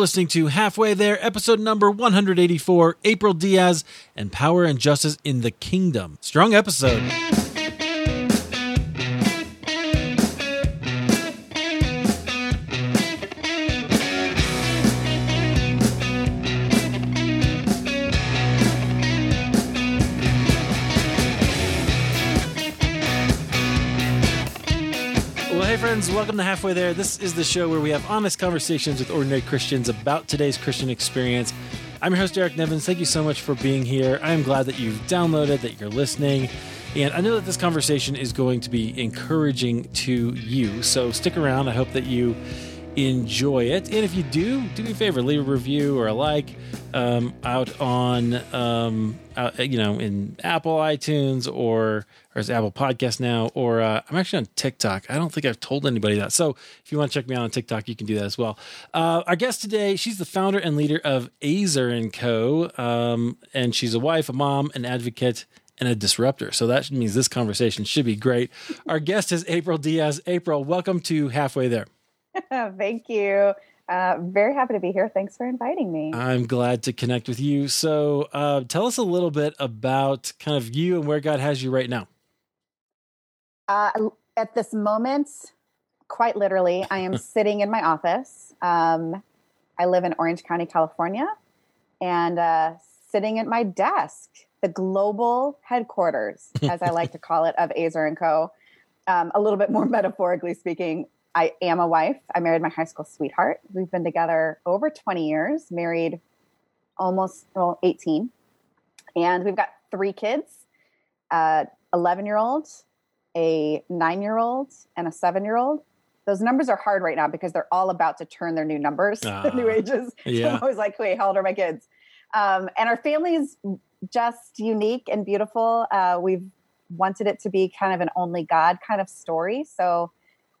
listening to Halfway There, episode number 184 April Diaz and Power and Justice in the Kingdom. Strong episode. Friends, welcome to Halfway There. This is the show where we have honest conversations with ordinary Christians about today's Christian experience. I'm your host, Eric Nevins. Thank you so much for being here. I am glad that you've downloaded, that you're listening. And I know that this conversation is going to be encouraging to you. So stick around. I hope that you enjoy it. And if you do, do me a favor, leave a review or a like um, out on, um, out, you know, in Apple iTunes or, or Apple Podcast now, or uh, I'm actually on TikTok. I don't think I've told anybody that. So if you want to check me out on TikTok, you can do that as well. Uh, our guest today, she's the founder and leader of Ezer and Co. Um, and she's a wife, a mom, an advocate, and a disruptor. So that means this conversation should be great. Our guest is April Diaz. April, welcome to Halfway There. Thank you. Uh, very happy to be here. Thanks for inviting me. I'm glad to connect with you. So, uh, tell us a little bit about kind of you and where God has you right now. Uh, at this moment, quite literally, I am sitting in my office. Um, I live in Orange County, California, and uh, sitting at my desk, the global headquarters, as I like to call it, of Ezer and Co. Um, a little bit more metaphorically speaking, I am a wife. I married my high school sweetheart. We've been together over 20 years, married almost well, 18. And we've got three kids a 11 year old, a nine year old, and a seven year old. Those numbers are hard right now because they're all about to turn their new numbers, Ah, new ages. yeah. So I'm always like, wait, how old are my kids? Um, and our family is just unique and beautiful. Uh, we've wanted it to be kind of an only God kind of story. So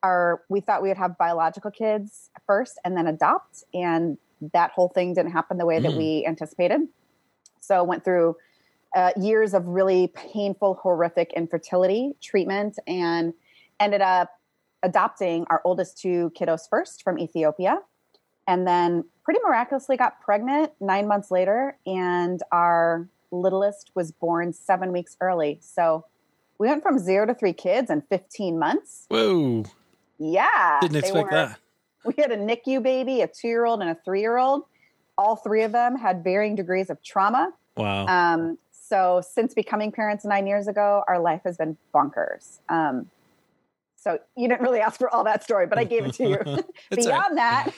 our we thought we would have biological kids first and then adopt and that whole thing didn't happen the way that Mm. we anticipated so went through uh, years of really painful horrific infertility treatment and ended up adopting our oldest two kiddos first from ethiopia and then pretty miraculously got pregnant nine months later and our littlest was born seven weeks early so we went from zero to three kids in 15 months Whoa. Yeah. Didn't expect were- that. We had a NICU baby, a two year old, and a three year old. All three of them had varying degrees of trauma. Wow. Um, so, since becoming parents nine years ago, our life has been bonkers. Um, so, you didn't really ask for all that story, but I gave it to you. Beyond that,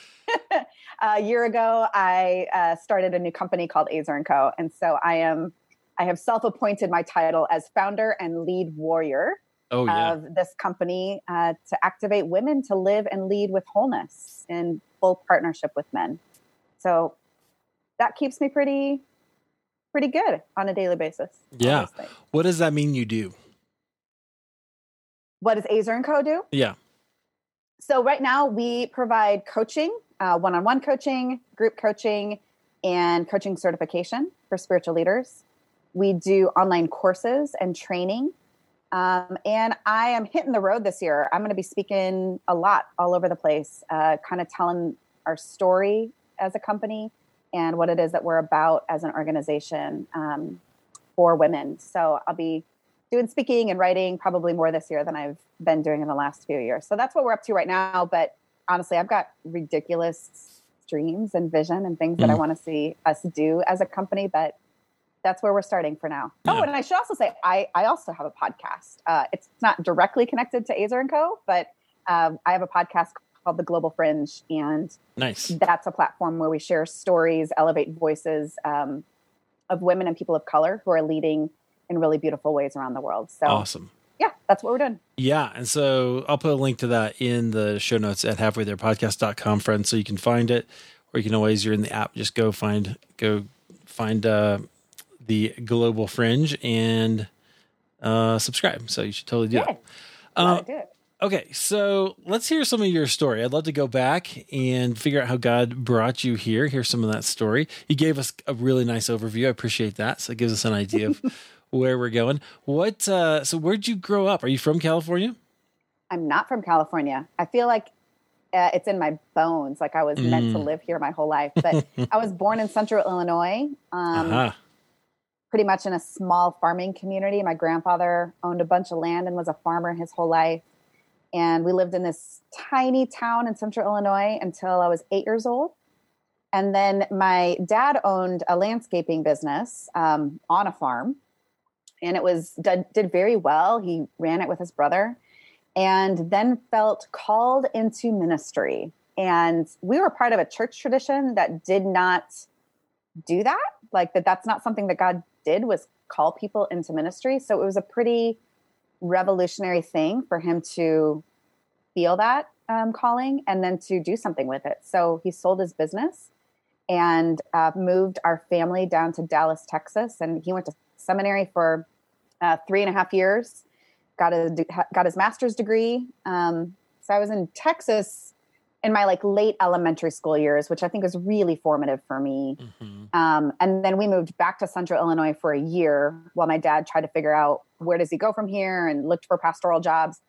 a year ago, I uh, started a new company called Ezer and Co. And so I am, I have self-appointed my title as founder and lead warrior oh, yeah. of this company uh, to activate women to live and lead with wholeness in full partnership with men. So that keeps me pretty, pretty good on a daily basis. Yeah. honestly. What does that mean you do? What does Ezer and Co do? Yeah. So right now we provide coaching, uh, one-on-one coaching, group coaching, and coaching certification for spiritual leaders. We do online courses and training. Um, and I am hitting the road this year. I'm going to be speaking a lot all over the place, uh, kind of telling our story as a company and what it is that we're about as an organization um, for women. So I'll be doing speaking and writing probably more this year than I've been doing in the last few years. So that's what we're up to right now. But honestly, I've got ridiculous dreams and vision and things that I Mhm. want to see us do as a company. But that's where we're starting for now. Oh, and I should also say I, I also have a podcast. Uh, it's not directly connected to Ezer and Co, but um, I have a podcast called The Global Fringe, and Nice. that's a platform where we share stories, elevate voices um, of women and people of color who are leading in really beautiful ways around the world. So, Awesome. yeah, that's what we're doing. Yeah. And so I'll put a link to that in the show notes at halfwaytherepodcast.com, friends, so you can find it. Or you can always, you're in the app, just go find, go find uh, the Global Fringe and uh, subscribe. So you should totally do Yeah, that. Uh, do it. Okay, so let's hear some of your story. I'd love to go back and figure out how God brought you here. Hear some of that story. You gave us a really nice overview. I appreciate that. So it gives us an idea of where we're going. What? Uh, so where'd you grow up? Are you from California? I'm not from California. I feel like uh, it's in my bones. Like I was mm. meant to mm. live here my whole life. But I was born in Central Illinois, um, uh-huh. Pretty much in a small farming community. My grandfather owned a bunch of land and was a farmer his whole life. And we lived in this tiny town in Central Illinois until I was eight years old. And then my dad owned a landscaping business um, on a farm, and it was did, did very well. He ran it with his brother, and then felt called into ministry. And we were part of a church tradition that did not do that. Like that, that's not something that God did was call people into ministry. So it was a pretty revolutionary thing for him to feel that um, calling and then to do something with it. So he sold his business and uh, moved our family down to Dallas, Texas. And he went to seminary for uh, three and a half years got a got his master's degree. Um, so I was in Texas in my like late elementary school years, which I think was really formative for me. Mm-hmm. Um, and then we moved back to Central Illinois for a year while my dad tried to figure out where does he go from here and looked for pastoral jobs.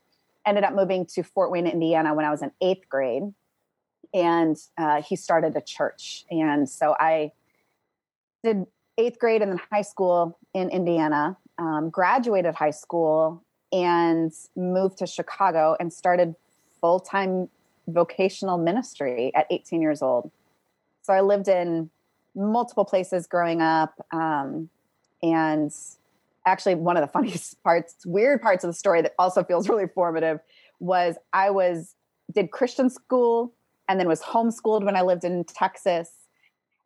Ended up moving to Fort Wayne, Indiana when I was in eighth grade, and uh, he started a church. And so I did eighth grade and then high school in Indiana. Um, graduated high school and moved to Chicago and started full time vocational ministry at 18 years old. So I lived in multiple places growing up. Um, and actually, one of the funniest parts, weird parts of the story that also feels really formative was I was, did Christian school and then was homeschooled when I lived in Texas.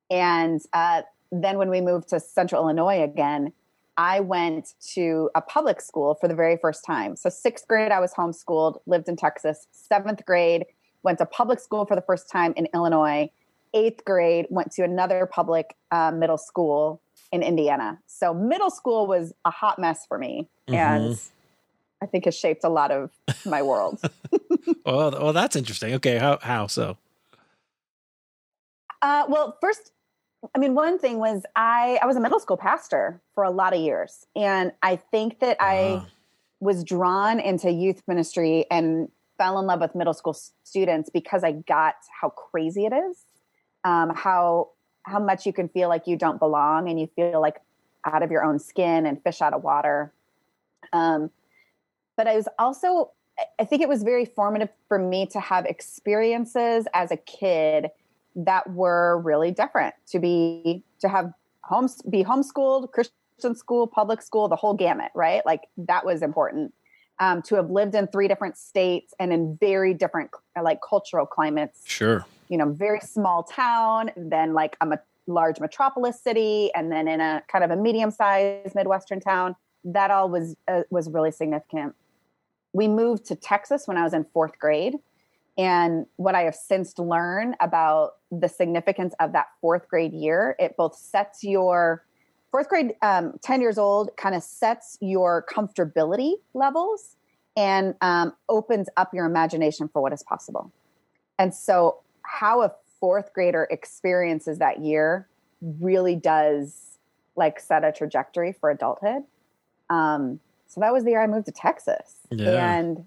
And uh, then when we moved to central Illinois again, I went to a public school for the very first time. So, sixth grade, I was homeschooled, lived in Texas. Seventh grade, went to public school for the first time in Illinois. Eighth grade, went to another public uh, middle school in Indiana. So, middle school was a hot mess for me. Mm-hmm. And I think has shaped a lot of my world. well, well, that's interesting. Okay, how how so? Uh, well, first, I mean, one thing was I I was a middle school pastor for a lot of years, and I think that I was drawn into youth ministry and fell in love with middle school students because I got how crazy it is, um, how how much you can feel like you don't belong and you feel like out of your own skin and fish out of water. Um, but I was also I think it was very formative for me to have experiences as a kid that were really different to be to have homes be homeschooled christian school public school the whole gamut right like that was important um, to have lived in three different states and in very different like cultural climates. Sure. You know very small town then like a large metropolis city and then in a kind of a medium sized midwestern town. That all was uh, was really significant. We moved to texas when i was in fourth grade and what I have since learned about the significance of that fourth grade year, it both sets your fourth grade, um, 10 years old, kind of sets your comfortability levels and um, opens up your imagination for what is possible. And so, how a fourth grader experiences that year really does like set a trajectory for adulthood. Um, so that was the year I moved to Texas, yeah. and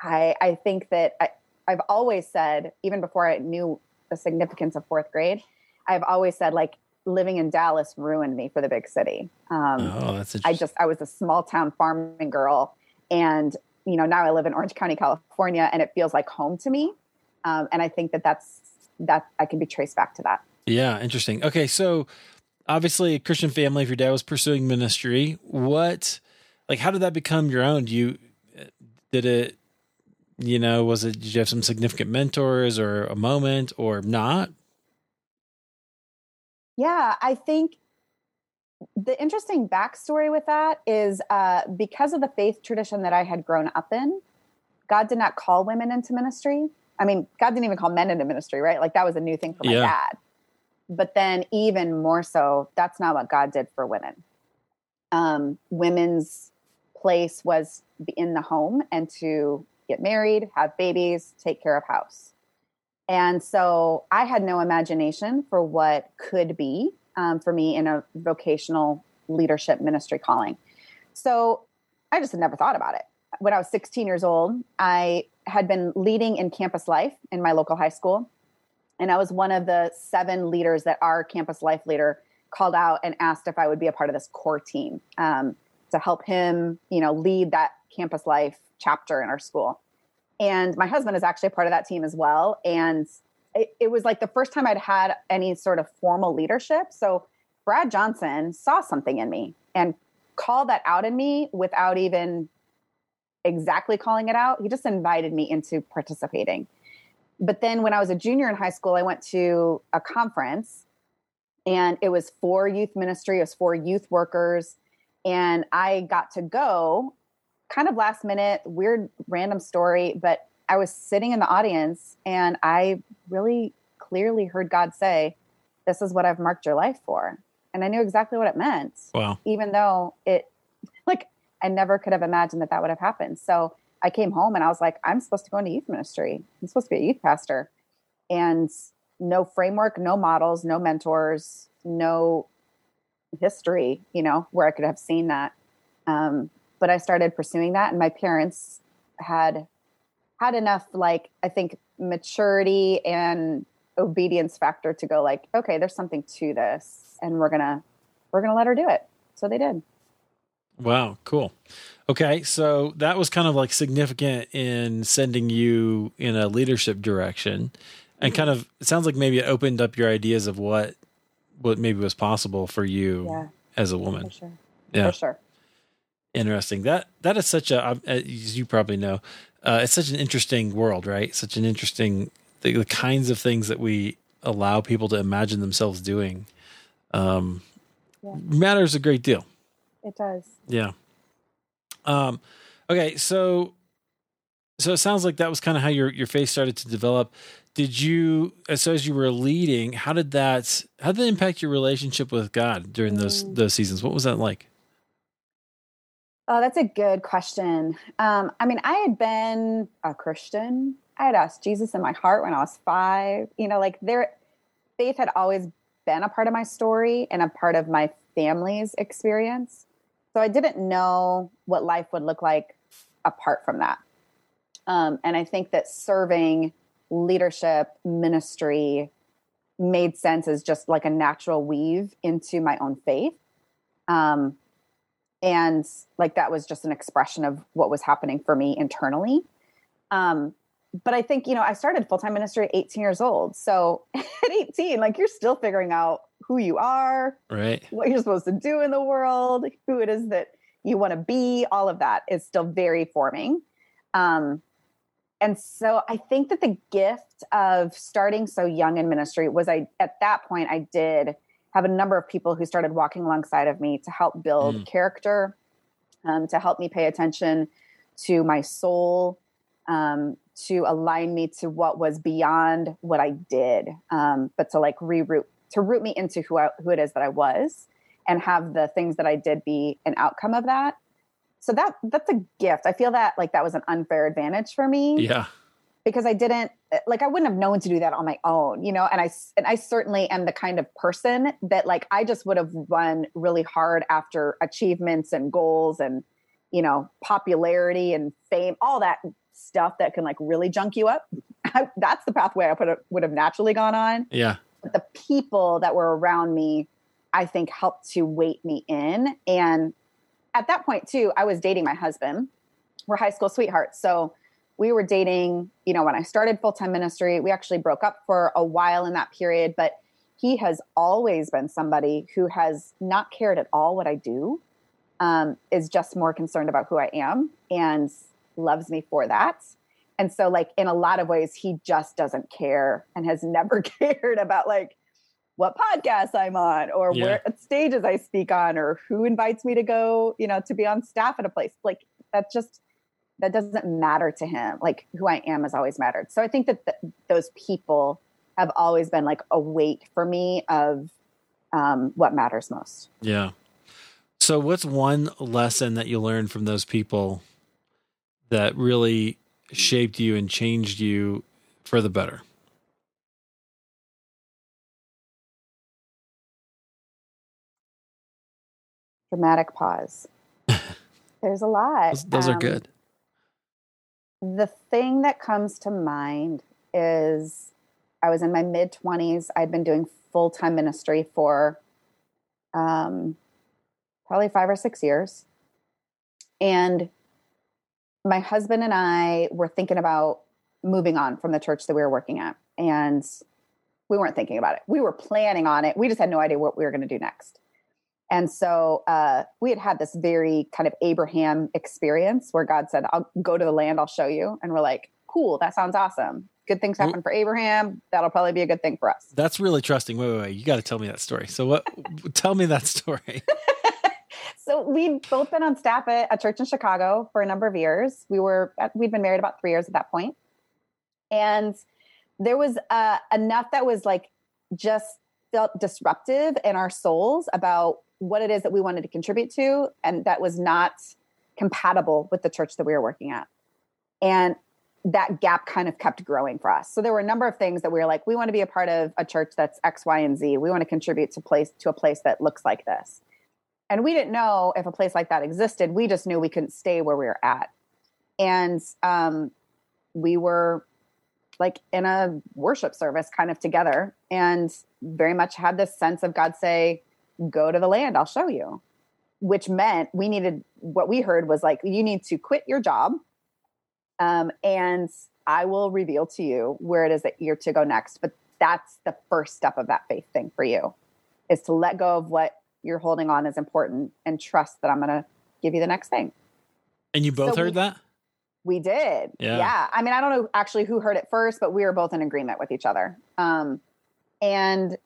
I I think that I, I've always said, even before I knew the significance of fourth grade, I've always said like living in Dallas ruined me for the big city. Um, oh, that's I just I was a small town farming girl, and you know now I live in Orange County, California, and it feels like home to me. Um, and I think that that's that I can be traced back to that. Yeah, interesting. Okay, so obviously a Christian family. If your dad was pursuing ministry, what like how did that become your own? Do you did it you know, was it, did you have some significant mentors or a moment or not? Yeah, I think the interesting backstory with that is uh, because of the faith tradition that I had grown up in, God did not call women into ministry. I mean, God didn't even call men into ministry, right? Like that was a new thing for my yeah. dad. But then, even more so, that's not what God did for women. Um, women's place was in the home and to get married, have babies, take care of house. And so I had no imagination for what could be um, for me in a vocational leadership ministry calling. So I just had never thought about it. when I was 16 years old, I had been leading in campus life in my local high school. And I was one of the seven leaders that our campus life leader called out and asked if I would be a part of this core team um, to help him, you know, lead that campus life chapter in our school. And my husband is actually a part of that team as well. And it, it was like the first time I'd had any sort of formal leadership. So Brad Johnson saw something in me and called that out in me without even exactly calling it out. He just invited me into participating. But then when I was a junior in high school, I went to a conference and it was for youth ministry, it was for youth workers. And I got to go kind of last minute, weird, random story, but I was sitting in the audience and I really clearly heard God say, This is what I've marked your life for. And I knew exactly what it meant. Wow. Even though it, like, I never could have imagined that that would have happened. So I came home and I was like, I'm supposed to go into youth ministry. I'm supposed to be a youth pastor. And no framework, no models, no mentors, no history, you know, where I could have seen that. Um, but I started pursuing that, and my parents had had enough, like I think, maturity and obedience factor to go like, okay, there's something to this, and we're gonna we're gonna let her do it. So they did. Wow, cool. Okay, so that was kind of like significant in sending you in a leadership direction, and kind of it sounds like maybe it opened up your ideas of what what maybe was possible for you Yeah, as a woman. for sure. Yeah. For sure. Interesting. That that is such a as you probably know, uh, it's such an interesting world, right? Such an interesting the, the kinds of things that we allow people to imagine themselves doing um, Yeah. matters a great deal. It does. Yeah. Um. Okay. So. So it sounds like that was kind of how your your faith started to develop. Did you, so as you were leading, how did that how did that impact your relationship with God during those Mm. those seasons? What was that like? Oh, that's a good question. Um, I mean, I had been a Christian. I had asked Jesus in my heart when I was five. You know, like there, faith had always been a part of my story and a part of my family's experience. So I didn't know what life would look like apart from that. Um, and I think that serving leadership, ministry made sense as just like a natural weave into my own faith. Um, and like that was just an expression of what was happening for me internally. Um but i think you know i started full-time ministry at 18 years old. So at 18 like you're still figuring out who you are Right. what you're supposed to do in the world who it is that you want to be. All of that is still very forming. Um and so i think that the gift of starting so young in ministry was i at that point i did have a number of people who started walking alongside of me to help build Mm. character, um, to help me pay attention to my soul, um, to align me to what was beyond what I did, um, but to like reroute to root me into who I, who it is that I was, and have the things that I did be an outcome of that. So that that's a gift. I feel that like that was an unfair advantage for me Yeah. Because I didn't eh, like I wouldn't have known to do that on my own, you know. And I and I certainly am the kind of person that like I just would have run really hard after achievements and goals and you know popularity and fame, all that stuff that can like really junk you up. I, that's the pathway I put would have naturally gone on. Yeah. But the people that were around me, I think, helped to weight me in. And at that point too, I was dating my husband. We're high school sweethearts, so we were dating, you know, when I started full time ministry. We actually broke up for a while in that period, but he has always been somebody who has not cared at all what I do, um, is just more concerned about who I am and loves me for that. And so, like, in a lot of ways, he just doesn't care and has never cared about, like, what podcasts I'm on or Yeah. where stages I speak on or who invites me to go, you know, to be on staff at a place. Like, that just, that doesn't matter to him. Like who I am has always mattered. So I think that th- those people have always been like a weight for me of um, what matters most. Yeah. So, what's one lesson that you learned from those people that really shaped you and changed you for the better? Dramatic pause. There's a lot. Those, those are Um, good. The thing that comes to mind is I was in my mid 20s. I'd been doing full time ministry for um, probably five or six years. And my husband and I were thinking about moving on from the church that we were working at. And we weren't thinking about it. We were planning on it. We just had no idea what we were going to do next. And so uh, we had had this very kind of Abraham experience where God said, I'll go to the land, I'll show you. And we're like, cool, that sounds awesome. Good things happen for Abraham. That'll probably be a good thing for us. That's really trusting. Wait, wait, wait. You got to tell me that story. So, what? tell me that story. so we'd both been on staff at a church in Chicago for a number of years. We were we'd been married about three years at that point, and there was uh, enough that was like just felt disruptive in our souls about what it is that we wanted to contribute to, and that was not compatible with the church that we were working at. And that gap kind of kept growing for us. So there were a number of things that we were like, we want to be a part of a church that's X, Y, and Z. We want to contribute to place to a place that looks like this. And we didn't know if a place like that existed. We just knew we couldn't stay where we were at. And um, we were like in a worship service kind of together and very much had this sense of God say, go to the land, I'll show you. Which meant we needed what we heard was like, you need to quit your job um, and I will reveal to you where it is that you're to go next. But that's the first step of that faith thing for you is to let go of what you're holding on as important and trust that I'm going to give you the next thing. And you both so heard we, that? We did. Yeah. yeah. I mean, I don't know actually who heard it first, but we were both in agreement with each other. Um, and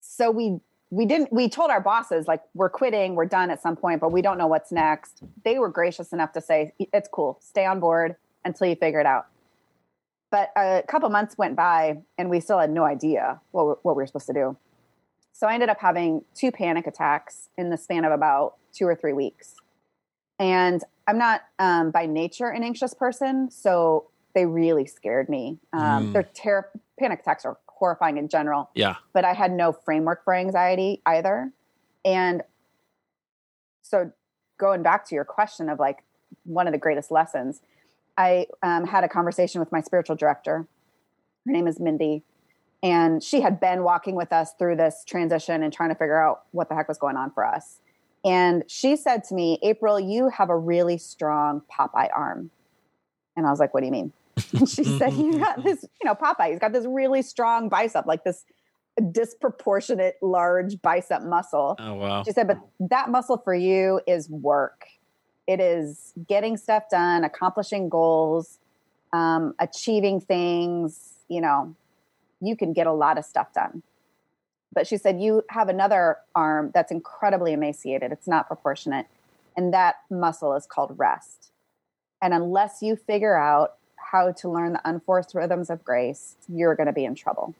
so we we didn't we told our bosses like we're quitting we're done at some point but we don't know what's next. They were gracious enough to say it's cool. Stay on board until you figure it out. But a couple months went by and we still had no idea what, what we were supposed to do. So i ended up having two panic attacks in the span of about two or three weeks. And i'm not um, by nature an anxious person so they really scared me. Um, mm. their ter- panic attacks are horrifying in general. Yeah. But I had no framework for anxiety either. And so going back to your question of like one of the greatest lessons, I um, had a conversation with my spiritual director. Her name is Mindy. And she had been walking with us through this transition and trying to figure out what the heck was going on for us. And she said to me, April, you have a really strong Popeye arm. And I was like, what do you mean? she said, "You got this, you know, Popeye. He's got this really strong bicep, like this disproportionate large bicep muscle." Oh wow! She said, "But that muscle for you is work. It is getting stuff done, accomplishing goals, um, achieving things. You know, you can get a lot of stuff done." But she said, "You have another arm that's incredibly emaciated. It's not proportionate, and that muscle is called rest." And unless you figure out how to learn the unforced rhythms of grace, you're going to be in trouble.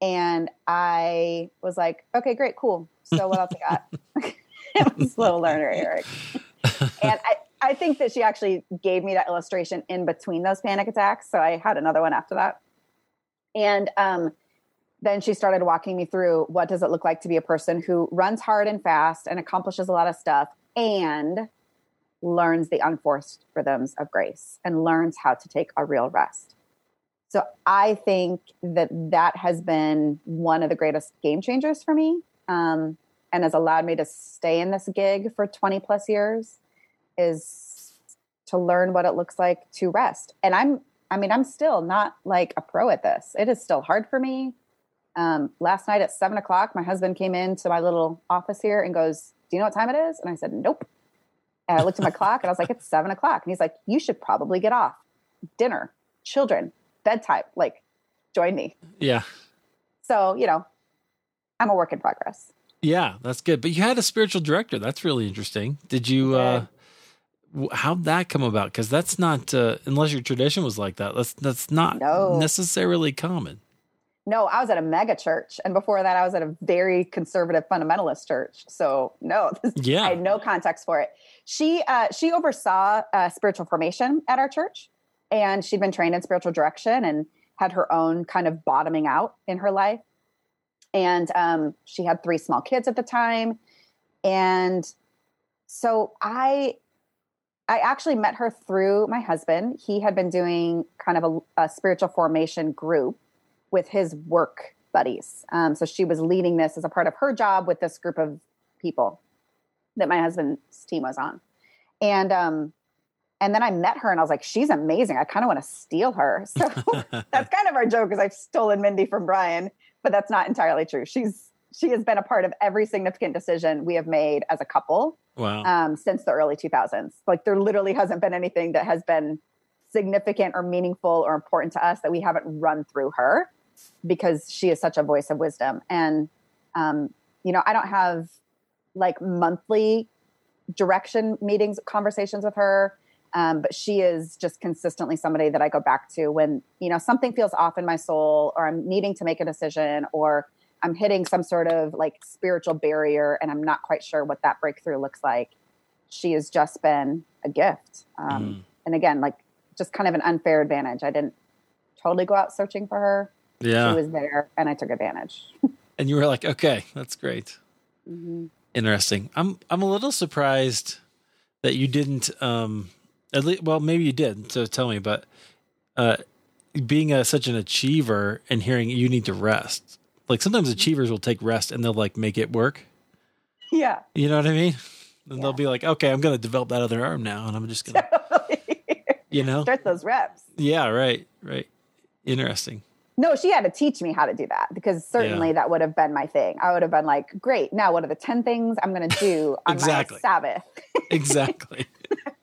And I was like, okay, great, cool. So what else I got? it was slow learner, Eric. and I, I think that she actually gave me that illustration in between those panic attacks. So I had another one after that. And um, then she started walking me through what does it look like to be a person who runs hard and fast and accomplishes a lot of stuff and learns the unforced rhythms of grace and learns how to take a real rest. So I think that that has been one of the greatest game changers for me um, and has allowed me to stay in this gig for 20 plus years is to learn what it looks like to rest. And I'm, I mean, I'm still not like a pro at this. It is still hard for me. Um, last night at seven o'clock, my husband came into my little office here and goes, Do you know what time it is? And I said, Nope. And I looked at my clock and I was like, it's seven o'clock. And he's like, you should probably get off. Dinner, children, bedtime. Like, join me. Yeah. So, you know, I'm a work in progress. Yeah, that's good. But you had a spiritual director. That's really interesting. Did you, uh, how'd that come about? Because that's not, uh, unless your tradition was like that, that's, that's not no. necessarily common. No, I was at a mega church, and before that, I was at a very conservative fundamentalist church. So no, yeah, I had no context for it. She uh, she oversaw uh, spiritual formation at our church, and she'd been trained in spiritual direction and had her own kind of bottoming out in her life. And um, she had three small kids at the time, and so I I actually met her through my husband. He had been doing kind of a, a spiritual formation group with his work buddies. Um, so she was leading this as a part of her job with this group of people that my husband's team was on. And um, and then I met her and I was like, she's amazing. I kind of want to steal her. So that's kind of our joke because I've stolen Mindy from Brian, but that's not entirely true. She's she has been a part of every significant decision we have made as a couple wow. um, since the early 2000s. Like there literally hasn't been anything that has been significant or meaningful or important to us that we haven't run through her because she is such a voice of wisdom. And, um, you know, I don't have like monthly direction meetings, conversations with her. Um, but she is just consistently somebody that I go back to when, you know, something feels off in my soul or I'm needing to make a decision or I'm hitting some sort of like spiritual barrier and I'm not quite sure what that breakthrough looks like. She has just been a gift. Um, mm. And again, like just kind of an unfair advantage. I didn't totally go out searching for her. Yeah. She was there and I took advantage. and you were like, okay, that's great. Mm-hmm. Interesting. I'm, I'm a little surprised that you didn't, um, at least, well, maybe you did. So tell me, but, uh, being a, such an achiever and hearing you need to rest, like sometimes achievers will take rest and they'll like make it work. Yeah. You know what I mean? And yeah. they'll be like, okay, I'm going to develop that other arm now. And I'm just going to, you know, start those reps. Yeah. Right. Right. Interesting. No, she had to teach me how to do that because certainly yeah. that would have been my thing. I would have been like, great. Now, what are the 10 things I'm going to do on exactly. my Sabbath? exactly.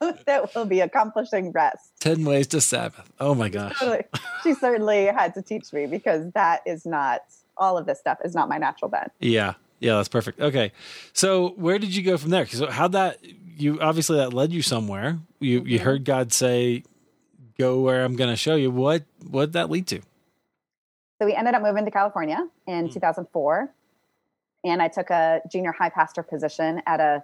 that will be accomplishing rest. 10 ways to Sabbath. Oh my gosh. Totally. She certainly had to teach me because that is not, all of this stuff is not my natural bed. Yeah. Yeah, that's perfect. Okay. So where did you go from there? So how that, you obviously that led you somewhere. You, mm-hmm. you heard God say, go where I'm going to show you. What, what did that lead to? So we ended up moving to California in mm. 2004. And I took a junior high pastor position at a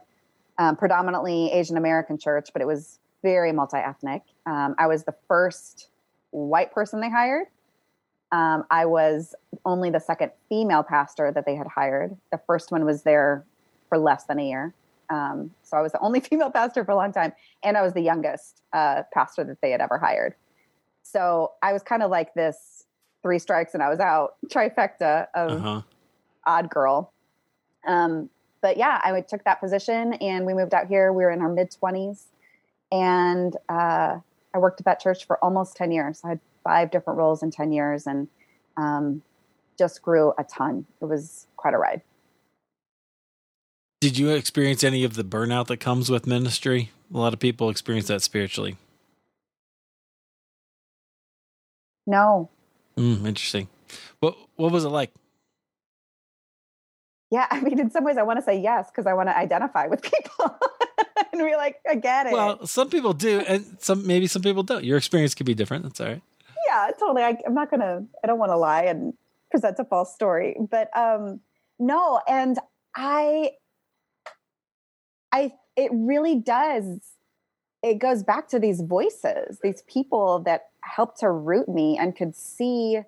um, predominantly Asian American church, but it was very multi ethnic. Um, I was the first white person they hired. Um, I was only the second female pastor that they had hired. The first one was there for less than a year. Um, so I was the only female pastor for a long time. And I was the youngest uh, pastor that they had ever hired. So I was kind of like this three strikes and I was out trifecta of uh-huh. odd girl. Um, but yeah, I took that position and we moved out here. We were in our mid 20s and uh, I worked at that church for almost 10 years. I had five different roles in 10 years and um, just grew a ton. It was quite a ride. Did you experience any of the burnout that comes with ministry? A lot of people experience that spiritually. No, Mm, interesting. What what was it like? Yeah, I mean, in some ways, I want to say yes because I want to identify with people and be like, I get it. Well, some people do, and some maybe some people don't. Your experience could be different. That's all right. Yeah, totally. I, am not gonna. I don't want to lie and present a false story, but um, no. And I, I, it really does. It goes back to these voices, these people that helped to root me and could see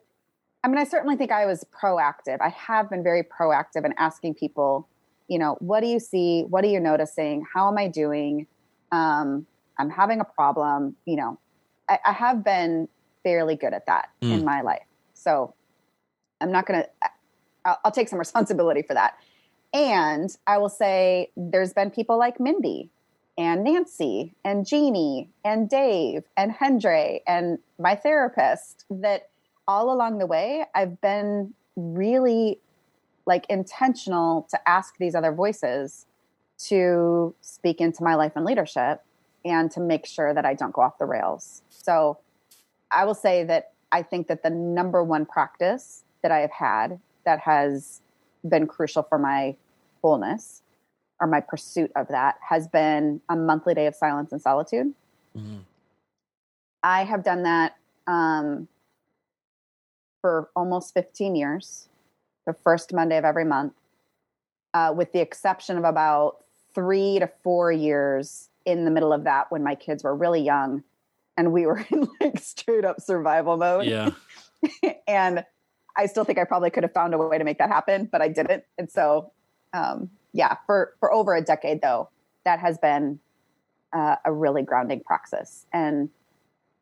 I mean, I certainly think I was proactive. I have been very proactive in asking people, you know, what do you see? What are you noticing? How am I doing? Um, I'm having a problem. You know, I, I have been fairly good at that mm. in my life. So I'm not going to, I'll, I'll take some responsibility for that. And I will say there's been people like Mindy and Nancy and Jeannie and Dave and Hendre and my therapist that all along the way I've been really like intentional to ask these other voices to speak into my life and leadership and to make sure that I don't go off the rails. So I will say that I think that the number one practice that I have had that has been crucial for my wholeness or my pursuit of that has been a monthly day of silence and solitude. Mm-hmm. I have done that um, for almost 15 years, the first Monday of every month, uh, with the exception of about three to four years in the middle of that when my kids were really young and we were in like straight up survival mode. Yeah. and I still think I probably could have found a way to make that happen, but I didn't. And so um, yeah, for for over a decade though, that has been uh, a really grounding praxis. And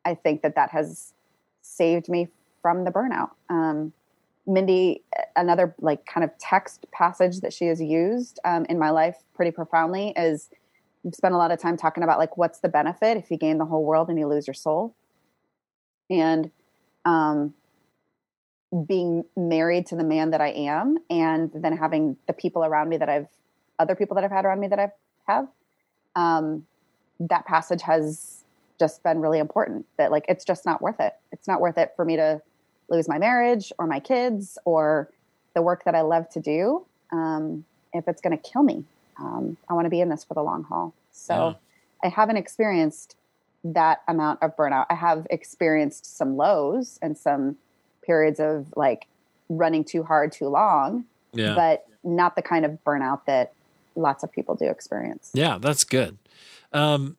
I think that that has saved me from the burnout. Um, Mindy, another like kind of text passage that she has used um, in my life pretty profoundly is spent a lot of time talking about like what's the benefit if you gain the whole world and you lose your soul. And um, being married to the man that I am, and then having the people around me that I've, other people that I've had around me that I have, um, that passage has just been really important. That like it's just not worth it. It's not worth it for me to lose my marriage or my kids or the work that I love to do um, if it's going to kill me. Um, I want to be in this for the long haul. So yeah. I haven't experienced that amount of burnout. I have experienced some lows and some periods of like running too hard too long, yeah. but not the kind of burnout that lots of people do experience. Yeah, that's good. Um,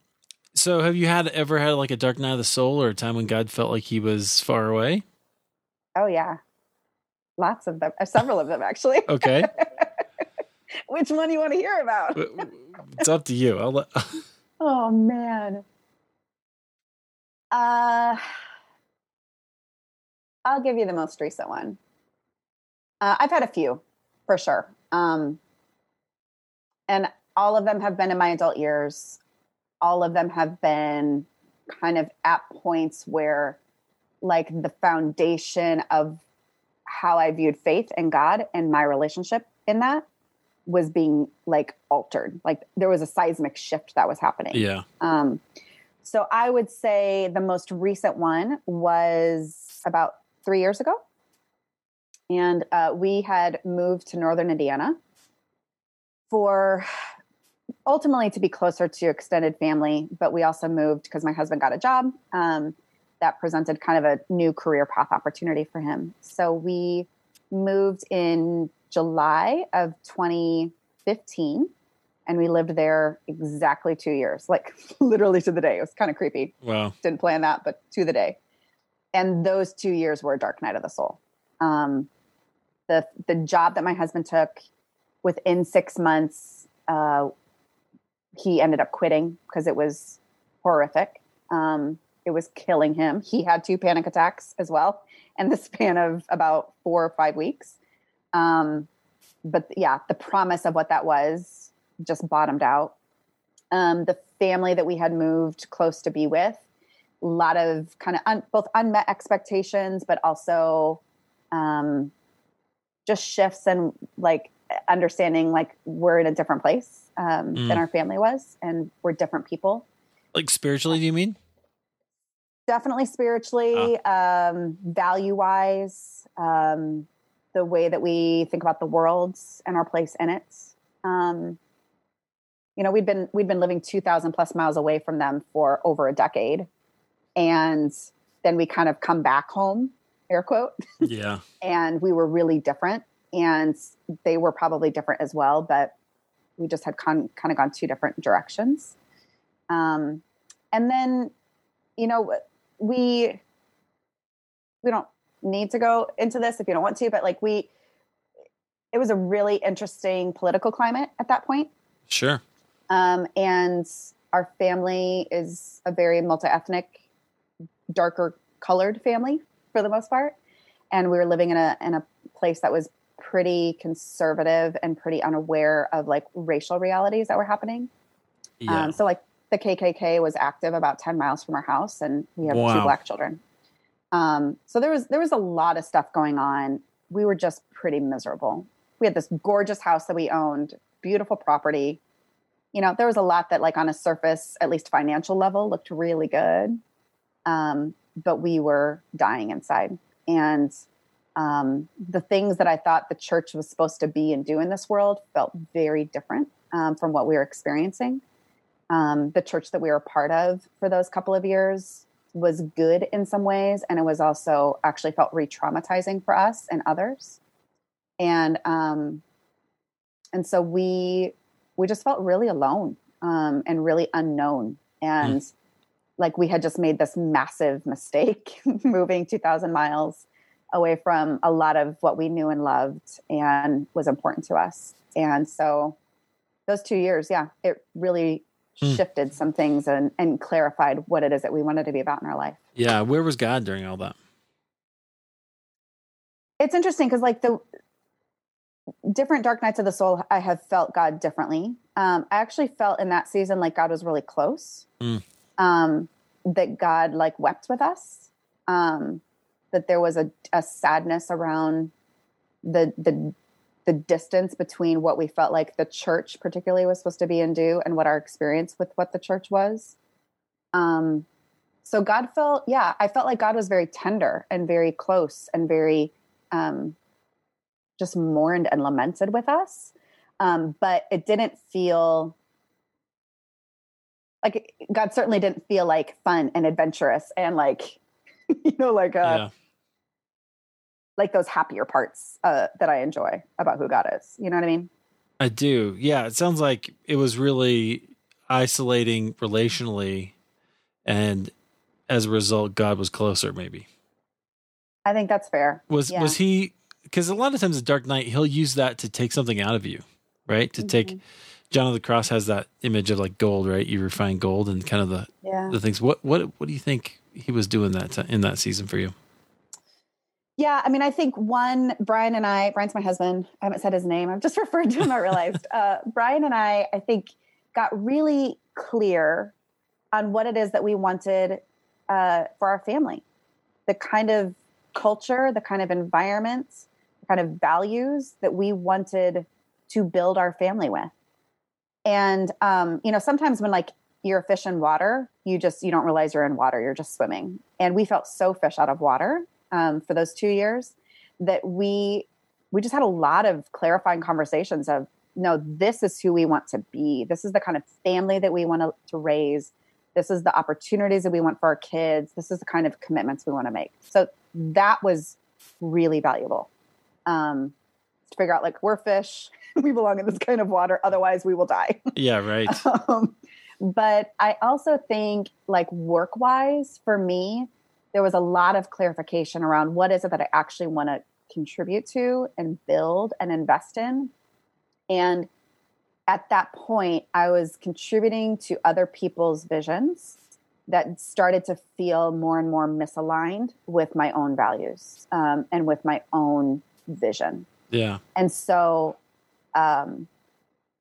so have you had ever had like a dark night of the soul or a time when God felt like he was far away? Oh yeah. Lots of them, uh, several of them actually. Okay. Which one do you want to hear about? it's up to you. I'll let Oh man. Uh I'll give you the most recent one. Uh, I've had a few for sure. Um, and all of them have been in my adult years. All of them have been kind of at points where, like, the foundation of how I viewed faith and God and my relationship in that was being like altered. Like, there was a seismic shift that was happening. Yeah. Um, so I would say the most recent one was about three years ago. And uh, we had moved to Northern Indiana for ultimately to be closer to extended family, but we also moved because my husband got a job um, that presented kind of a new career path opportunity for him. So we moved in July of 2015 and we lived there exactly two years, like literally to the day. It was kind of creepy. Wow. Didn't plan that, but to the day and those two years were a dark night of the soul. Um, the the job that my husband took within six months, uh, he ended up quitting because it was horrific. Um, it was killing him. He had two panic attacks as well, in the span of about four or five weeks. Um, but yeah, the promise of what that was just bottomed out. Um, the family that we had moved close to be with a lot of kind of un, both unmet expectations, but also um, just shifts and like understanding like we're in a different place um, mm. than our family was, and we're different people. Like spiritually, do you mean? Definitely spiritually, ah. um, value wise, um, the way that we think about the world and our place in it. Um, you know, we'd been we'd been living two thousand plus miles away from them for over a decade, and then we kind of come back home air quote. Yeah. And we were really different and they were probably different as well but we just had con- kind of gone two different directions. Um, and then you know we we don't need to go into this if you don't want to but like we it was a really interesting political climate at that point. Sure. Um, and our family is a very multi-ethnic darker colored family for the most part, and we were living in a in a place that was pretty conservative and pretty unaware of like racial realities that were happening. Yeah. Um, so like the KKK was active about ten miles from our house, and we have wow. two black children. Um, so there was there was a lot of stuff going on. We were just pretty miserable. We had this gorgeous house that we owned, beautiful property. You know, there was a lot that, like on a surface, at least financial level, looked really good. Um, but we were dying inside. And um, the things that I thought the church was supposed to be and do in this world felt very different um, from what we were experiencing. Um, the church that we were part of for those couple of years was good in some ways, and it was also actually felt re-traumatizing for us and others. And um, and so we we just felt really alone um, and really unknown. And mm like we had just made this massive mistake moving 2000 miles away from a lot of what we knew and loved and was important to us and so those two years yeah it really mm. shifted some things and, and clarified what it is that we wanted to be about in our life. Yeah. Where was God during all that? It's interesting because, like, the different dark nights of the soul, I have felt God differently. Um, I actually felt in that season like God was really close. Mm. Um, that God like wept with us. Um, that there was a, a sadness around the the the distance between what we felt like the church particularly was supposed to be and do and what our experience with what the church was um so god felt yeah i felt like god was very tender and very close and very um just mourned and lamented with us um but it didn't feel like god certainly didn't feel like fun and adventurous and like you know like uh yeah like those happier parts uh, that I enjoy about who God is. You know what I mean? I do. Yeah, it sounds like it was really isolating relationally, and as a result, God was closer. Maybe. I think that's fair. Was yeah. was he? Because a lot of times, the Dark Night, he'll use that to take something out of you, right? To mm-hmm. take. John of the Cross has that image of like gold, right? You refine gold and kind of the yeah. the things. What what what do you think he was doing that to, in that season for you? Yeah, I mean, I think one, Brian and I, Brian's my husband. I haven't said his name. I've just referred to him, I realized. Uh, Brian and I, I think, got really clear on what it is that we wanted uh, for our family the kind of culture, the kind of environment, the kind of values that we wanted to build our family with. And, um, you know, sometimes when like you're fish in water, you just, you don't realize you're in water, you're just swimming. And we felt so fish out of water um, for those two years that we we just had a lot of clarifying conversations of no this is who we want to be. This is the kind of family that we want to, to raise. This is the opportunities that we want for our kids. This is the kind of commitments we want to make. So that was really valuable. Um, to figure out like we're fish we belong in this kind of water otherwise we will die yeah right um, but i also think like work wise for me there was a lot of clarification around what is it that I actually want to contribute to and build and invest in. And at that point, I was contributing to other people's visions that started to feel more and more misaligned with my own values um, and with my own vision. Yeah. And so um,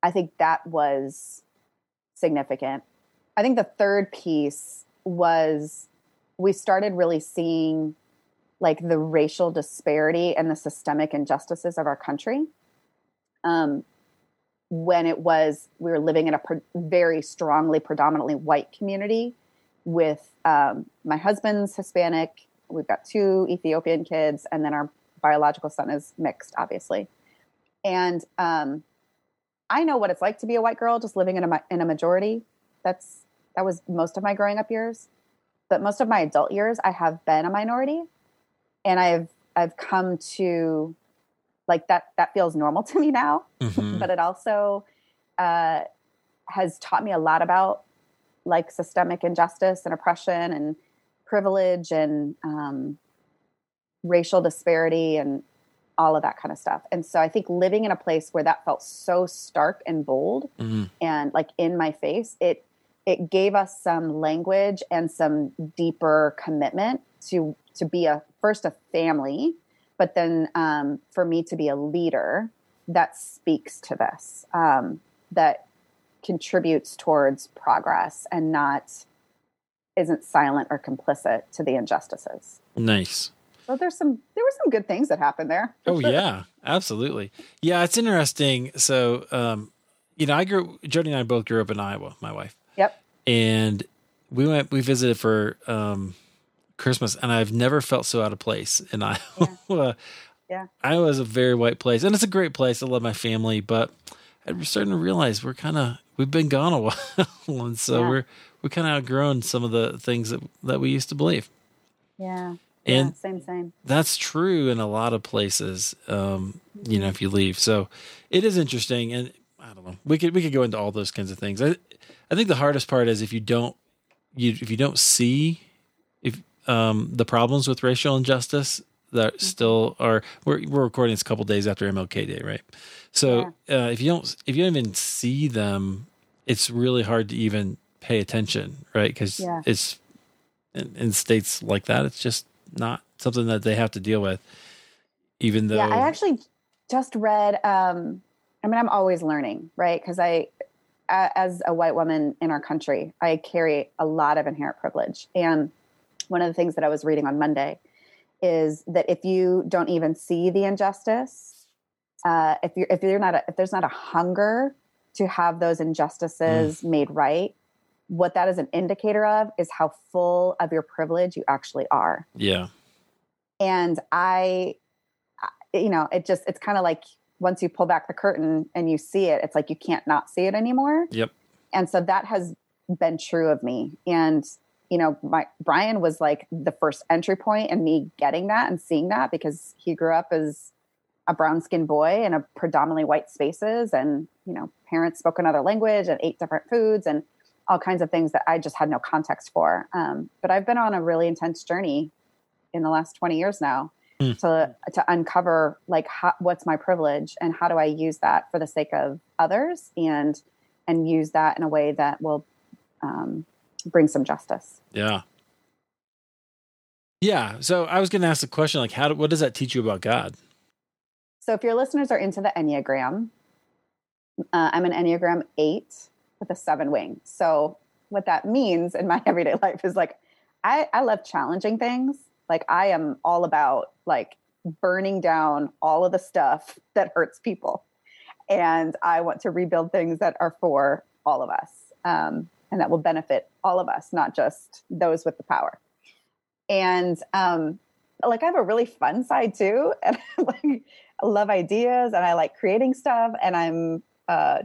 I think that was significant. I think the third piece was we started really seeing like the racial disparity and the systemic injustices of our country. Um, when it was we were living in a pre- very strongly predominantly white community with um, my husband's hispanic we've got two ethiopian kids and then our biological son is mixed obviously. And um, i know what it's like to be a white girl just living in a, in a majority. That's that was most of my growing up years. But most of my adult years I have been a minority. And I've I've come to like that that feels normal to me now. Mm-hmm. but it also uh, has taught me a lot about like systemic injustice and oppression and privilege and um, racial disparity and all of that kind of stuff. And so I think living in a place where that felt so stark and bold mm-hmm. and like in my face, it it gave us some language and some deeper commitment to to be a first a family but then um, for me to be a leader that speaks to this um, that contributes towards progress and not isn't silent or complicit to the injustices nice so there's some there were some good things that happened there oh yeah absolutely yeah it's interesting so um, you know i grew jody and i both grew up in iowa my wife Yep. And we went, we visited for um, Christmas, and I've never felt so out of place in Iowa. Yeah. yeah. Iowa is a very white place, and it's a great place. I love my family, but I'm starting to realize we're kind of we've been gone a while, and so yeah. we're we kind of outgrown some of the things that that we used to believe. Yeah. And yeah, same, same. That's true in a lot of places. Um, you know, if you leave, so it is interesting, and I don't know. We could we could go into all those kinds of things. I, I think the hardest part is if you don't you if you don't see if um, the problems with racial injustice that mm-hmm. still are we're we're recording this a couple days after MLK Day, right? So yeah. uh, if you don't if you don't even see them, it's really hard to even pay attention, right? Because Yeah. it's in, in states like that, it's just not something that they have to deal with. Even though, Yeah, I actually just read. Um, I mean, I'm always learning, right? Because I, as a white woman in our country, I carry a lot of inherent privilege. And one of the things that I was reading on Monday is that if you don't even see the injustice, uh, if you're if you're not a, if there's not a hunger to have those injustices made right, what that is an indicator of is how full of your privilege you actually are. Yeah, and i you know it just it's kind of like once you pull back the curtain and you see it it's like you can't not see it anymore. Yep, and so that has been true of me. And you know my brian was like the first entry and me getting that and seeing that because he grew up as a brown skinned boy in a predominantly white spaces and you know parents spoke another language and ate different foods and all kinds of things that i just had no context for um, but i've been on a really intense journey in the last 20 years now Hmm. to to uncover like how, what's my privilege and how do i use that for the sake of others and and use that in a way that will um, bring some justice yeah, yeah. So I was going to ask the question, like, how? Do, what does that teach you about God? So, if your listeners are into the Enneagram, uh, I'm an Enneagram eight with a seven wing. So, what that means in my everyday life is like, I, I love challenging things. Like, I am all about like burning down all of the stuff that hurts people. And I want to rebuild things that are for all of us um, and that will benefit all of us, not just those with the power. And um, like, I have a really fun side too. And like, I love ideas and I like creating stuff and I'm uh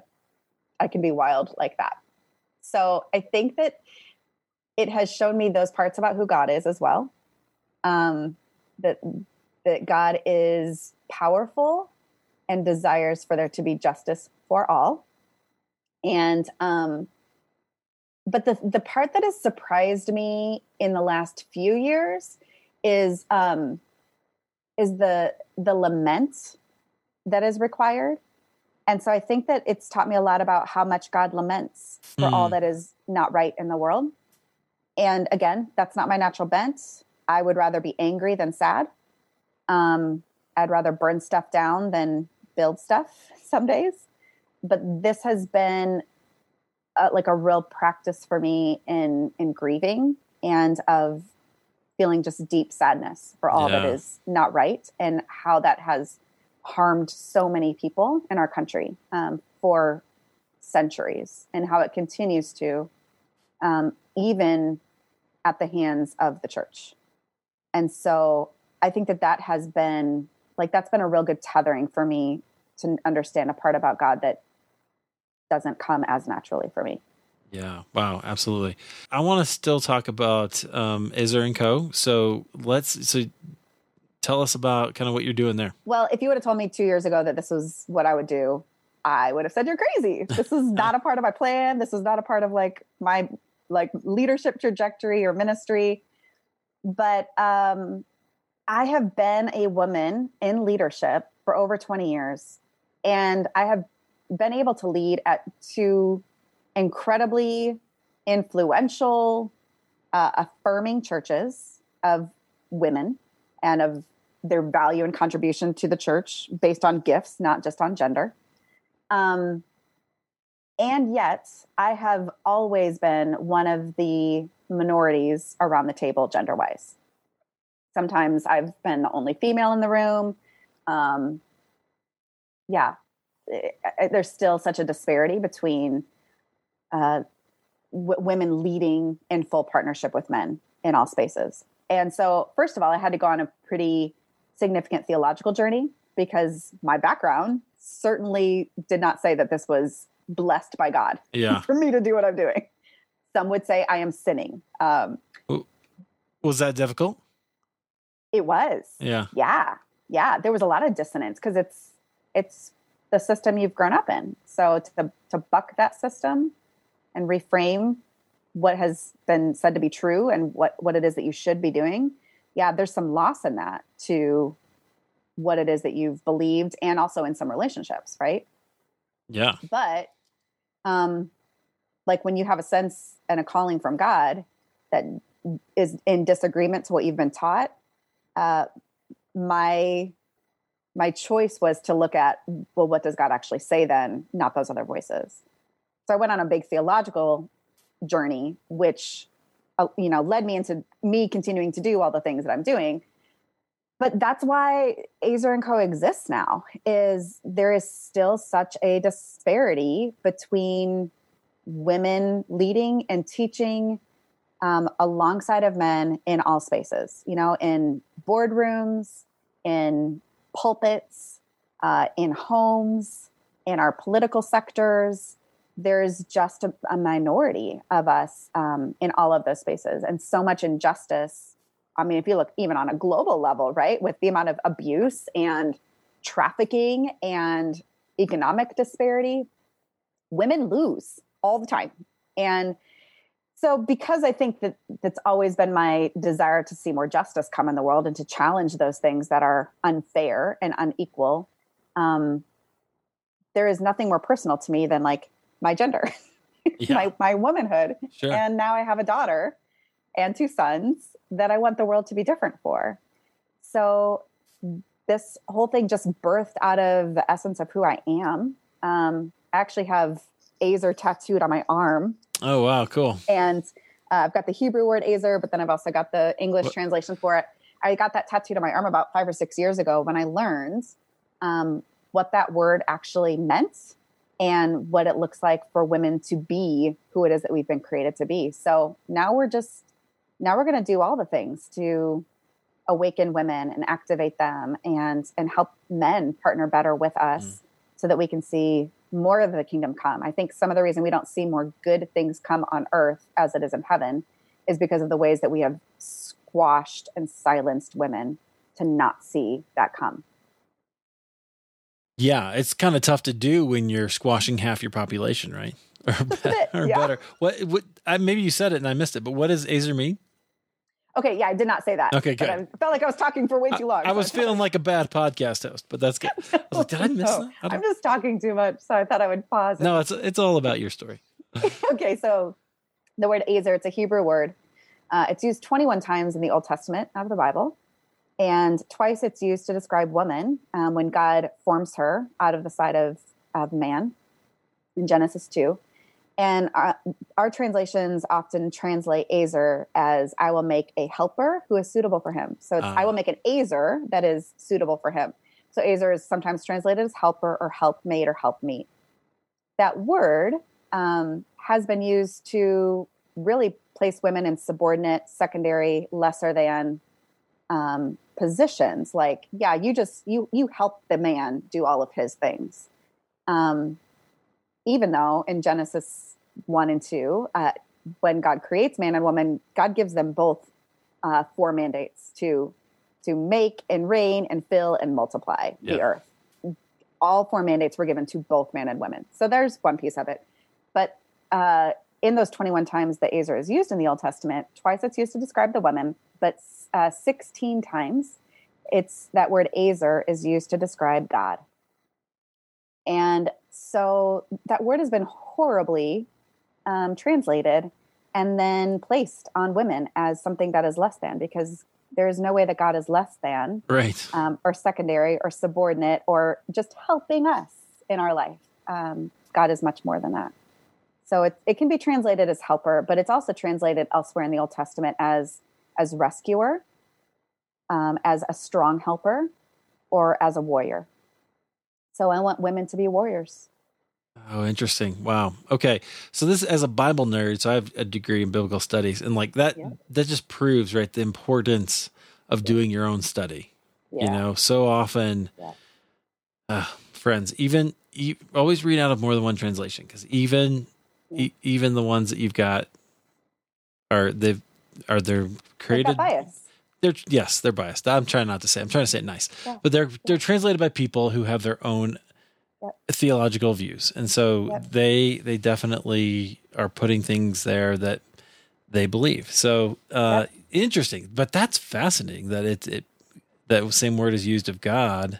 I can be wild like that. So I think that it has shown me those parts about who God is as well. Um that that God is powerful and desires for there to be justice for all. And um but the the part that has surprised me in the last few years is um is the the lament that is required and so i think that it's taught me a lot about how much god laments for all Hmm. that is not right in the world and again that's not my natural bent i would rather be angry than sad um, i'd rather burn stuff down than build stuff some days but this has been uh, like a real practice for me in in grieving and of feeling just deep sadness for all that Yeah. is not right and how that has harmed so many people in our country um, for centuries and how it continues to um, even at the hands of the church and so i think that that has been like that's been a real good tethering for me to understand a part about god that doesn't come as naturally for me Yeah. Wow. Absolutely. I want to still talk about um, Ezer and Co. So let's. So tell us about kind of what you're doing there. Well, if you would have told me two years ago that this was what I would do, I would have said you're crazy. This is not a part of my plan. This is not a part of like my like leadership trajectory or ministry. But um, I have been a woman in leadership for over 20 years, and I have been able to lead at two incredibly influential, uh, affirming churches of women and of their value and contribution to the church based on gifts, not just on gender. Um, and yet, I have always been one of the minorities around the table, gender wise. Sometimes I've been the only female in the room. Um, yeah, it- it- there's still such a disparity between uh, w- women leading in full partnership with men in all spaces. And so, first of all, I had to go on a pretty significant theological journey because my background certainly did not say that this was blessed by God Yeah. for me to do what I'm doing. Some would say I am sinning. Um, Was that difficult? it was. Yeah. yeah yeah there was a lot of dissonance because it's it's the system you've grown up in so to to buck that system and reframe what has been said to be true and what what it is that you should be doing yeah there's some loss in that to what it is that you've believed and also in some relationships right Yeah. but um like when you have a sense and a calling from God that is in disagreement to what you've been taught, uh, my my choice was to look at well, what does God actually say then, not those other voices. So I went on a big theological journey, which you know led me into me continuing to do all the things that I'm doing. But that's why Ezer and Co exists now. Is there is still such a disparity between women leading and teaching um, alongside of men in all spaces, you know, in boardrooms, in pulpits, uh, in homes, in our political sectors. There's just a, a minority of us um, in all of those spaces, and so much injustice. I mean, if you look even on a global level, right, with the amount of abuse and trafficking and economic disparity, women lose all the time. And so because I think that that's always been my desire to see more justice come in the world and to challenge those things that are unfair and unequal, um, there is nothing more personal to me than like my gender, yeah. my my womanhood, sure. and now I have a daughter and two sons that I want the world to be different for. So this whole thing just birthed out of the essence of who I am. Um, I actually have Ezer tattooed on my arm. Oh wow, cool! And uh, I've got the Hebrew word Ezer, but then I've also got the English what? translation for it. I got that tattooed on my arm about five or six years ago when I learned um, what that word actually meant and what it looks like for women to be who it is that we've been created to be. So now we're just now we're going to do all the things to awaken women and activate them and and help men partner better with us mm. so that we can see more of the kingdom come. I think some of the reason we don't see more good things come on earth as it is in heaven is because of the ways that we have squashed and silenced women to not see that come. Yeah, it's kind of tough to do when you're squashing half your population, right? Or, be- or yeah. better. What? What? I, maybe you said it and I missed it, but what does Ezer mean? Okay, yeah, I did not say that. Okay, good. I felt like I was talking for way too long. I, I was feeling like a bad podcast host, but that's good. I was like, did I miss no, that? I am just talking too much, so I thought I would pause. No, it's it's all about your story. okay, so the word Ezer, it's a Hebrew word. Uh, it's used 21 times in the Old Testament of the Bible, and twice it's used to describe woman um, when God forms her out of the side of, of man in Genesis 2. And our, our, translations often translate Ezer as I will make a helper who is suitable for him. So uh, I will make an Ezer that is suitable for him. So Ezer is sometimes translated as helper or helpmate or helpmeet. That word um, has been used to really place women in subordinate, secondary, lesser than um, positions. Like, yeah, you just you you help the man do all of his things. Um, even though in Genesis 1 and 2, uh, when God creates man and woman, God gives them both uh, four mandates to to make and reign and fill and multiply the earth. All four mandates were given to both man and women. So there's one piece of it. But uh, in those 21 times that Ezer is used in the Old Testament, twice it's used to describe the women, but uh, 16 times it's that word Ezer is used to describe God. And so that word has been horribly um, translated and then placed on women as something that is less than because there is no way that God is less than, right, um, or secondary, or subordinate, or just helping us in our life. Um, God is much more than that. So it, it can be translated as helper, but it's also translated elsewhere in the Old Testament as as rescuer, um, as a strong helper, or as a warrior. So I want women to be warriors. Oh, interesting. Wow. Okay. So this as a Bible nerd, so I have a degree in biblical studies and like that yeah. that just proves, right, the importance of yeah. doing your own study. Yeah. You know, so often uh, friends, even you always read out of more than one translation because even e- even the ones that you've got are they are they're created they're yes, they're biased. I'm trying not to say. I'm trying to say it nice, yeah. but they're they're translated by people who have their own yep. theological views, and so yep. they they definitely are putting things there that they believe. So uh, yep. interesting, but that's fascinating that it it that same word is used of God.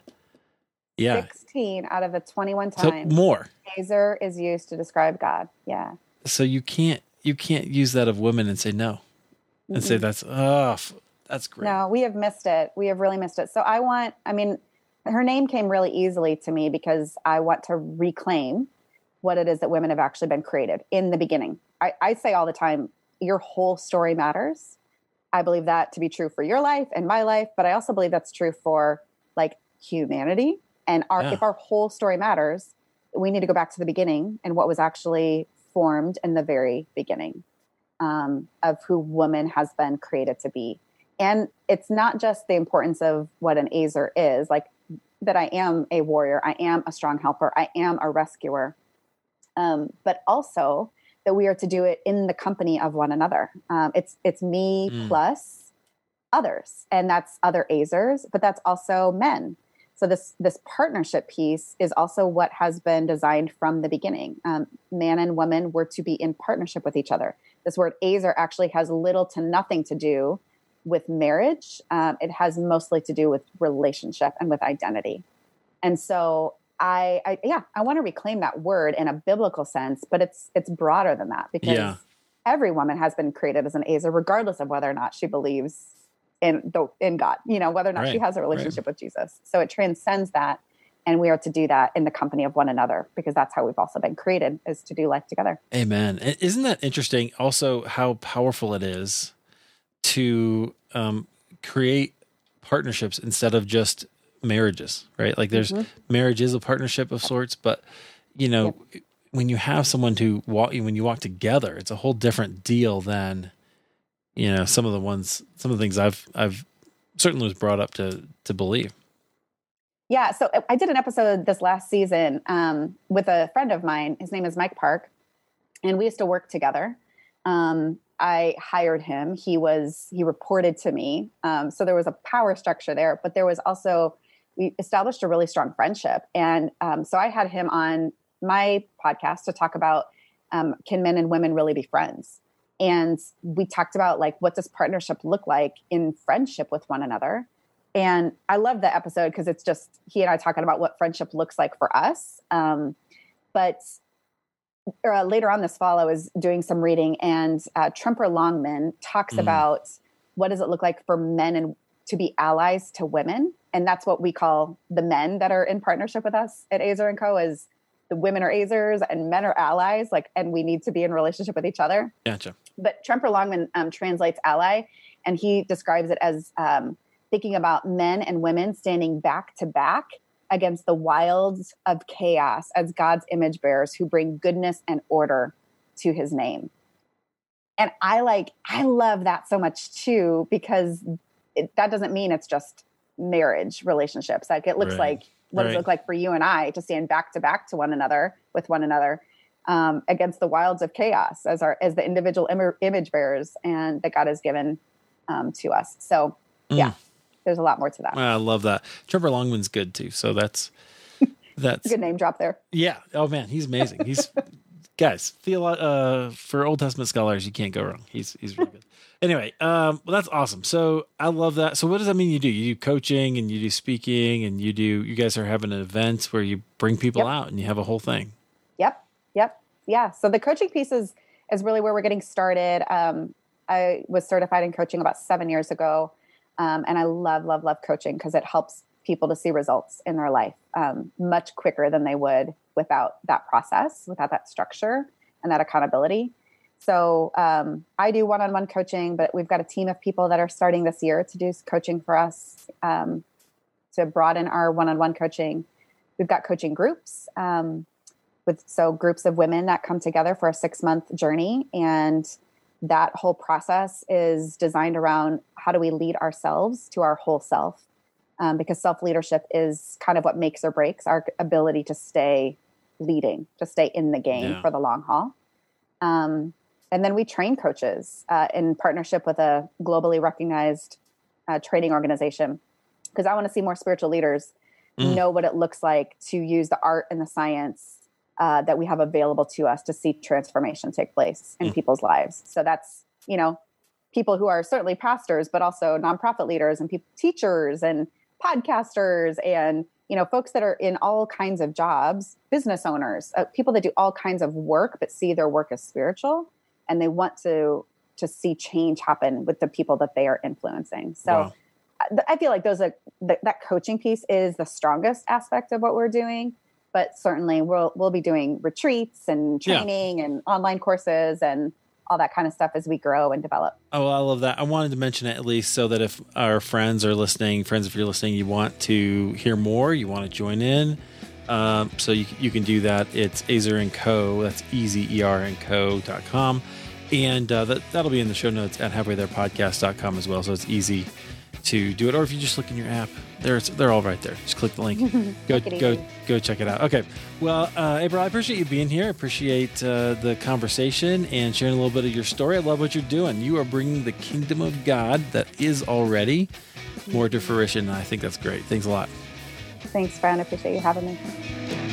Yeah, sixteen out of the twenty-one times. So more. Ezer is used to describe God. Yeah. so you can't you can't use that of women and say no, and mm-hmm. say that's oh that's great. No, we have missed it. We have really missed it. So I want. I mean, her name came really easily to me because I want to reclaim what it is that women have actually been created in the beginning. I, I say all the time, your whole story matters. I believe that to be true for your life and my life, but I also believe that's true for like humanity. And our, yeah. if our whole story matters, we need to go back to the beginning and what was actually formed in the very beginning um, of who woman has been created to be. And it's not just the importance of what an Ezer is, like that I am a warrior, I am a strong helper, I am a rescuer, um, but also that we are to do it in the company of one another. Um, it's it's me mm. plus others, and that's other Ezers, but that's also men. So this this partnership piece is also what has been designed from the beginning. Um, man and woman were to be in partnership with each other. This word Ezer actually has little to nothing to do with marriage. Um, it has mostly to do with relationship and with identity. And so I, I yeah, I want to reclaim that word in a biblical sense, but it's it's broader than that because yeah. every woman has been created as an Ezer, regardless of whether or not she believes in the in God, you know, whether or not right, she has a relationship right. with Jesus. So it transcends that and we are to do that in the company of one another because that's how we've also been created is to do life together. Amen. Isn't that interesting also how powerful it is to um, create partnerships instead of just marriages, right? Like there's mm-hmm. marriage is a partnership of sorts, but you know, yep. when you have someone to walk when you walk together, it's a whole different deal than you know some of the ones some of the things i've i've certainly was brought up to to believe. Yeah so i did an episode this last season um, with a friend of mine. His name is mike park and we used to work together. Um, i hired him. He was he reported to me. Um, so there was a power structure there but there was also we established a really strong friendship. And um, so i had him on my podcast to talk about um, can men and women really be friends and we talked about like what does partnership look like in friendship with one another? And i love that episode because it's just he and i talking about what friendship looks like for us. Um, but uh, later on this fall i was doing some reading and uh, tremper longman talks mm. about what does it look like for men and to be allies to women. And that's what we call the men that are in partnership with us at ezer and co is the women are ezers and men are allies like and we need to be in relationship with each other. Gotcha but tremper longman um, translates ally and he describes it as um, thinking about men and women standing back to back against the wilds of chaos as god's image bearers who bring goodness and order to his name and i like i love that so much too because it, that doesn't mean it's just marriage relationships like it looks right. like what right. does it look like for you and I to stand back to back to one another with one another um, against the wilds of chaos as our as the individual Im- image bearers and that God has given um, to us. So mm. yeah, there's a lot more to that. I love that. Trevor Longman's good too. So that's that's a good name drop there. Yeah. Oh man, he's amazing. He's guys. Feel uh, for Old Testament scholars, you can't go wrong. He's he's really good. Anyway, um, well, that's awesome. So I love that. So what does that mean? You do you do coaching and you do speaking and you do. You guys are having events where you bring people yep. out and you have a whole thing. Yep. Yeah. So the coaching piece is is really where we're getting started. Um, I was certified in coaching about seven years ago, um, and I love love love coaching because it helps people to see results in their life um, much quicker than they would without that process, without that structure and that accountability. So um, I do one on one coaching, but we've got a team of people that are starting this year to do coaching for us um, to broaden our one on one coaching. We've got coaching groups um, with so groups of women that come together for a six month journey. And that whole process is designed around how do we lead ourselves to our whole self. Um, because self leadership is kind of what makes or breaks our ability to stay leading, to stay in the game yeah. for the long haul. Um, and then we train coaches uh, in partnership with a globally recognized uh, training organization because I want to see more spiritual leaders mm. know what it looks like to use the art and the science uh, that we have available to us to see transformation take place in mm. people's lives. So that's you know people who are certainly pastors, but also nonprofit leaders and people, teachers and podcasters and you know, folks that are in all kinds of jobs, business owners, uh, people that do all kinds of work but see their work as spiritual, and they want to to see change happen with the people that they are influencing. So. Wow. I feel like those are th- that coaching piece is the strongest aspect of what we're doing, but certainly we'll we'll be doing retreats and Yeah. training and online courses and all that kind of stuff as we grow and develop. Oh, I love that. I wanted to mention it at least so that if our friends are listening, friends, if you're listening, you want to hear more, you want to join in. Um, so you, you can do that. It's Ezer and Co. That's easy, E-R and co.com. And uh, that, that'll be in the show notes at halfwaytherepodcast.com as well. So it's easy to do it. Or if you just look in your app, they're, they're all right there. Just click the link. go, go, easy. go check it out. Okay. Well, uh, April, I appreciate you being here. I appreciate uh, the conversation and sharing a little bit of your story. I love what you're doing. You are bringing the kingdom of God that is already more to fruition. And I think that's great. Thanks a lot. Thanks, Brian. I appreciate you having me.